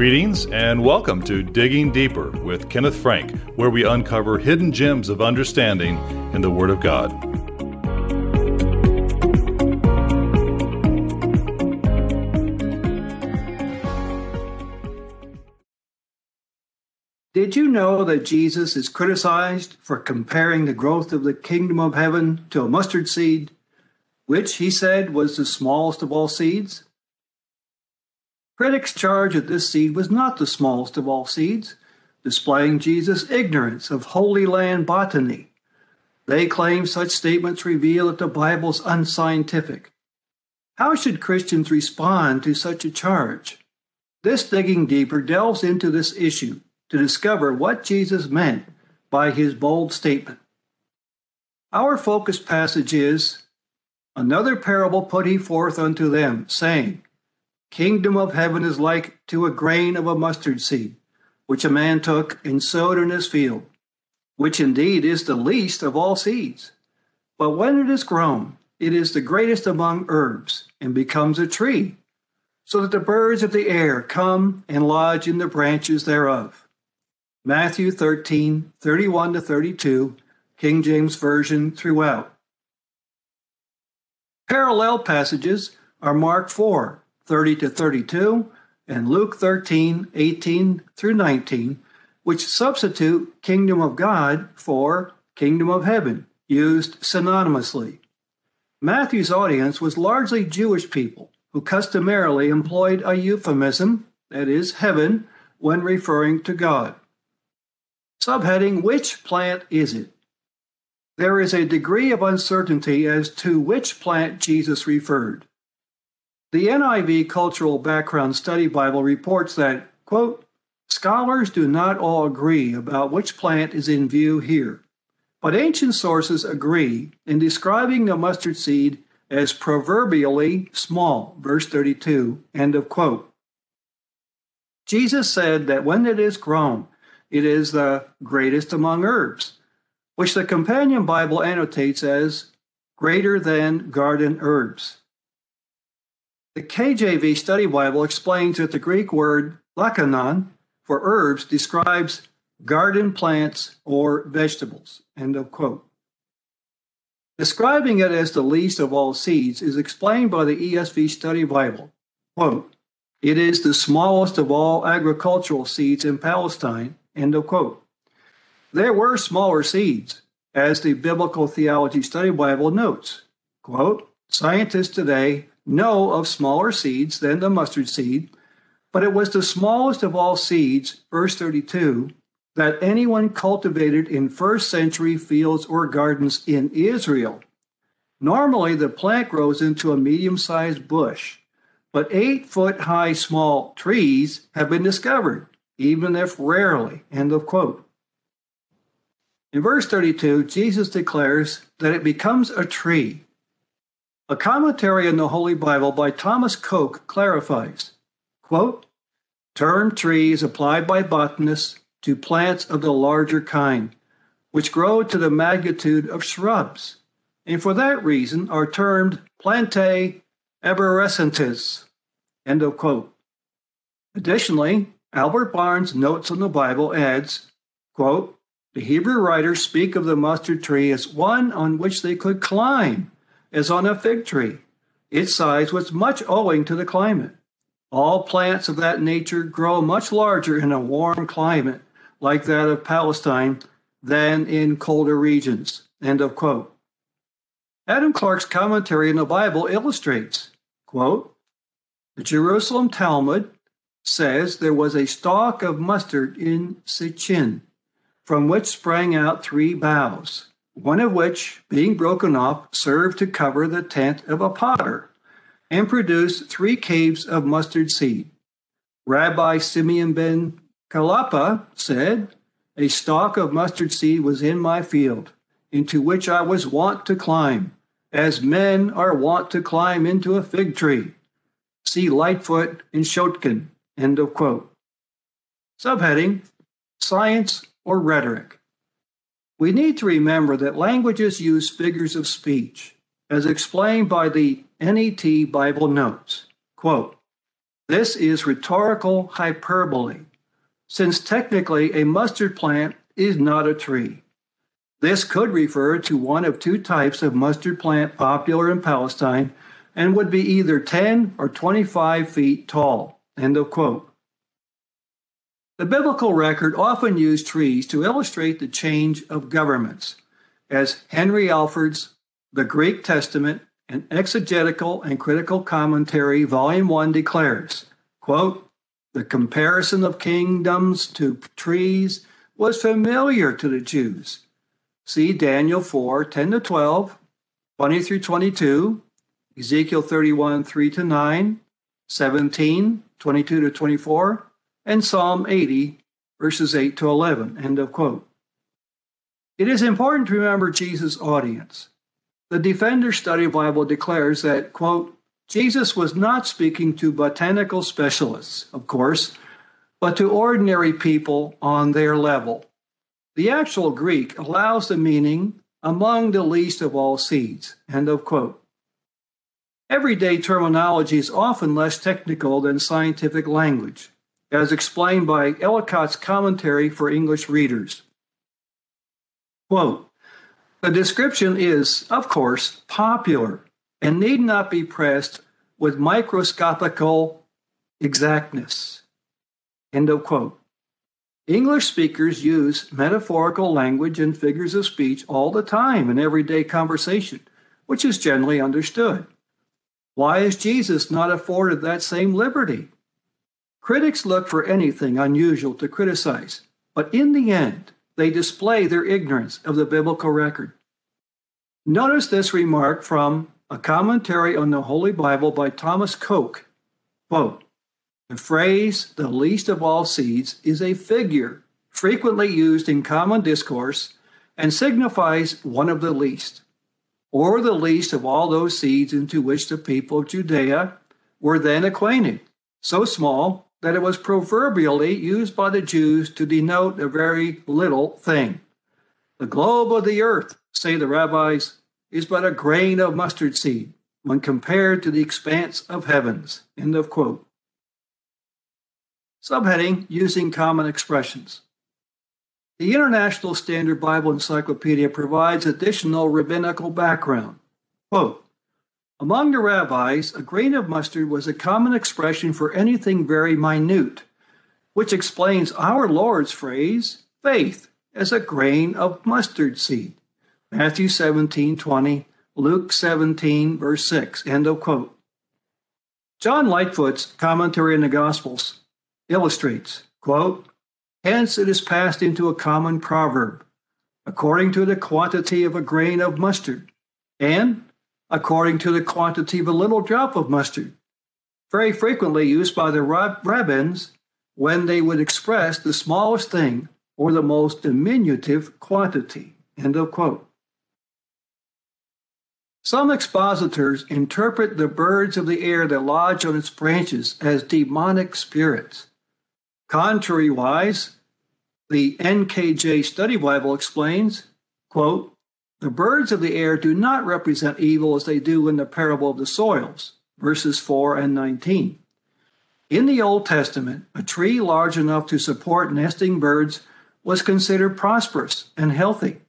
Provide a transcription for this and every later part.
Greetings and welcome to Digging Deeper with Kenneth Frank, where we uncover hidden gems of understanding in the Word of God. Did you know that Jesus is criticized for comparing the growth of the kingdom of heaven to a mustard seed, which he said was the smallest of all seeds? Critics charge that this seed was not the smallest of all seeds, displaying Jesus' ignorance of Holy Land botany. They claim such statements reveal that the Bible is unscientific. How should Christians respond to such a charge? This digging deeper delves into this issue to discover what Jesus meant by his bold statement. Our focus passage is Another parable put he forth unto them, saying, Kingdom of heaven is like to a grain of a mustard seed, which a man took and sowed in his field, which indeed is the least of all seeds. But when it is grown, it is the greatest among herbs, and becomes a tree, so that the birds of the air come and lodge in the branches thereof. Matthew 13, 31 to 32, King James Version throughout. Parallel passages are Mark 4, 30 to 32, and Luke 13, 18 through 19, which substitute kingdom of God for kingdom of heaven, used synonymously. Matthew's audience was largely Jewish people who customarily employed a euphemism, that is, heaven, when referring to God. Subheading Which plant is it? There is a degree of uncertainty as to which plant Jesus referred. The NIV Cultural Background Study Bible reports that, quote, scholars do not all agree about which plant is in view here, but ancient sources agree in describing the mustard seed as proverbially small, verse 32, end of quote. Jesus said that when it is grown, it is the greatest among herbs, which the Companion Bible annotates as greater than garden herbs. The KJV Study Bible explains that the Greek word lachanon for herbs describes garden plants or vegetables. End of quote. Describing it as the least of all seeds is explained by the ESV Study Bible. Quote, it is the smallest of all agricultural seeds in Palestine. End of quote. There were smaller seeds, as the Biblical Theology Study Bible notes. Quote, scientists today know of smaller seeds than the mustard seed, but it was the smallest of all seeds, verse 32, that anyone cultivated in first century fields or gardens in Israel. Normally, the plant grows into a medium sized bush, but eight foot high small trees have been discovered, even if rarely. End of quote. In verse 32, Jesus declares that it becomes a tree a commentary on the Holy Bible by Thomas Coke clarifies, quote, term trees applied by botanists to plants of the larger kind, which grow to the magnitude of shrubs, and for that reason are termed plantae arborescentes. End of quote. Additionally, Albert Barnes' notes on the Bible adds, quote, the Hebrew writers speak of the mustard tree as one on which they could climb as on a fig tree. Its size was much owing to the climate. All plants of that nature grow much larger in a warm climate like that of Palestine than in colder regions. End of quote. Adam Clarke's commentary in the Bible illustrates, quote, the Jerusalem Talmud says there was a stalk of mustard in Sichin, from which sprang out three boughs one of which, being broken off, served to cover the tent of a potter, and produced three caves of mustard seed. Rabbi Simeon ben Chalapha said, A stalk of mustard seed was in my field, into which I was wont to climb, as men are wont to climb into a fig tree. See Lightfoot and Schottgen. End of quote. Subheading Science or Rhetoric. We need to remember that languages use figures of speech, as explained by the NET Bible Notes. Quote, This is rhetorical hyperbole, since technically a mustard plant is not a tree. This could refer to one of two types of mustard plant popular in Palestine and would be either 10 or 25 feet tall. End of quote. The biblical record often used trees to illustrate the change of governments, as Henry Alford's The Greek Testament an exegetical and critical commentary, volume 1 declares, quote, the comparison of kingdoms to trees was familiar to the Jews. See Daniel 4, 10 to 12, 20 through 22, Ezekiel 31, 3 to 9, 17, 22 to 24, and Psalm 80, verses 8 to 11. End of quote. It is important to remember Jesus' audience. The Defender Study Bible declares that, quote, Jesus was not speaking to botanical specialists, of course, but to ordinary people on their level. The actual Greek allows the meaning among the least of all seeds, end of quote. Everyday terminology is often less technical than scientific language, as explained by Ellicott's commentary for English readers. Quote, the description is, of course, popular and need not be pressed with microscopical exactness. End of quote. English speakers use metaphorical language and figures of speech all the time in everyday conversation, which is generally understood. Why is Jesus not afforded that same liberty? Critics look for anything unusual to criticize, but in the end, they display their ignorance of the biblical record. Notice this remark from a commentary on the Holy Bible by Thomas Coke. Quote, the phrase, the least of all seeds, is a figure frequently used in common discourse and signifies one of the least, or the least of all those seeds into which the people of Judea were then acquainted, so small that it was proverbially used by the Jews to denote a very little thing. The globe of the earth, say the rabbis, is but a grain of mustard seed when compared to the expanse of heavens. End of quote. Subheading Using Common Expressions. The International Standard Bible Encyclopedia provides additional rabbinical background. Quote, among the rabbis, a grain of mustard was a common expression for anything very minute, which explains our Lord's phrase, faith, as a grain of mustard seed. Matthew 17, 20, Luke 17, verse 6. End of quote. John Lightfoot's commentary on the Gospels illustrates, quote, Hence it is passed into a common proverb, according to the quantity of a grain of mustard, and according to the quantity of a little drop of mustard, very frequently used by the rabbins when they would express the smallest thing or the most diminutive quantity. End of quote. Some expositors interpret the birds of the air that lodge on its branches as demonic spirits. Contrariwise, the NKJ Study Bible explains, quote, the birds of the air do not represent evil as they do in the parable of the soils, verses 4 and 19. In the Old Testament, a tree large enough to support nesting birds was considered prosperous and healthy.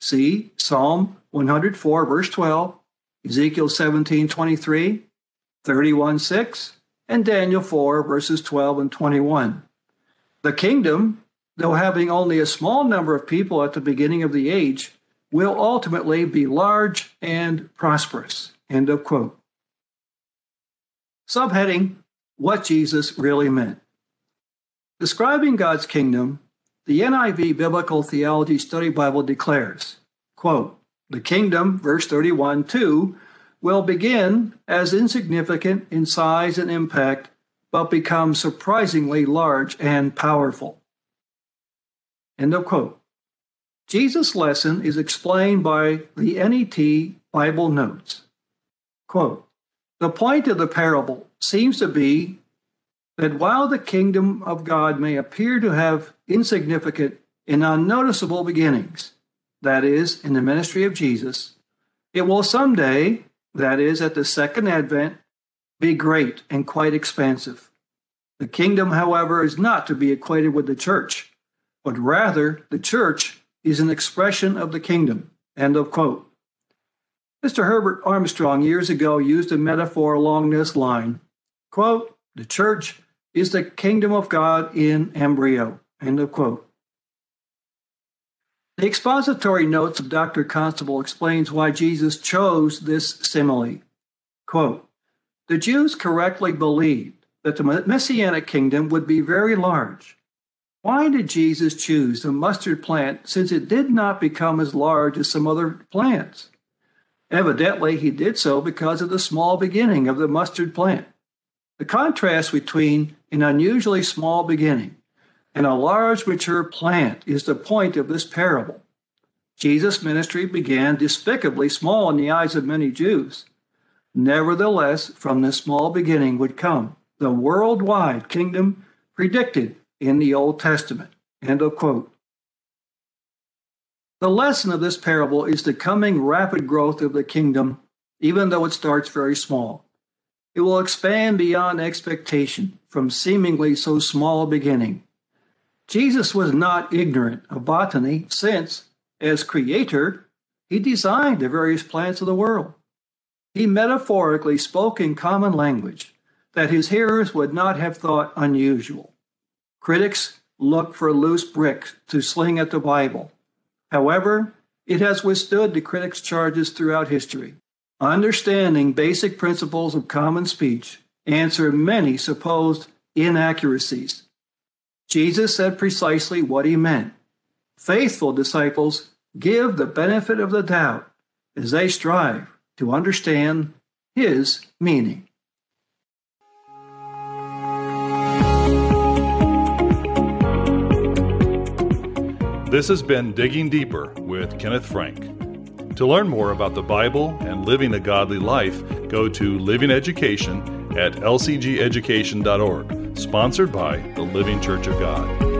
See Psalm 104, verse 12, Ezekiel 17, 23, 31, 6, and Daniel 4, verses 12 and 21. The kingdom, though having only a small number of people at the beginning of the age, will ultimately be large and prosperous. End of quote. Subheading What Jesus Really Meant. Describing God's kingdom, the NIV Biblical Theology Study Bible declares, quote, the kingdom, verse 31, 2, will begin as insignificant in size and impact, but become surprisingly large and powerful. End of quote. Jesus' lesson is explained by the NET Bible Notes. Quote, the point of the parable seems to be that while the kingdom of God may appear to have insignificant and unnoticeable beginnings, that is, in the ministry of Jesus, it will someday, that is, at the second advent, be great and quite expansive. The kingdom, however, is not to be equated with the church, but rather the church is an expression of the kingdom. End of quote. Mr. Herbert Armstrong years ago used a metaphor along this line quote, The church is the kingdom of God in embryo. End of quote. The expository notes of Dr. Constable explains why Jesus chose this simile. Quote, the Jews correctly believed that the messianic kingdom would be very large. Why did Jesus choose the mustard plant since it did not become as large as some other plants? Evidently, he did so because of the small beginning of the mustard plant. The contrast between an unusually small beginning and a large mature plant is the point of this parable. Jesus' ministry began despicably small in the eyes of many Jews. Nevertheless, from this small beginning would come the worldwide kingdom predicted in the Old Testament. End of quote. The lesson of this parable is the coming rapid growth of the kingdom, even though it starts very small. It will expand beyond expectation from seemingly so small a beginning. Jesus was not ignorant of botany since, as creator, he designed the various plants of the world. He metaphorically spoke in common language that his hearers would not have thought unusual. Critics look for loose bricks to sling at the Bible. However, it has withstood the critics' charges throughout history. Understanding basic principles of common speech answer many supposed inaccuracies Jesus said precisely what he meant. Faithful disciples give the benefit of the doubt as they strive to understand his meaning. This has been Digging Deeper with Kenneth Frank. To learn more about the Bible and living a godly life, go to Living Education at lcgeducation.org, sponsored by the Living Church of God.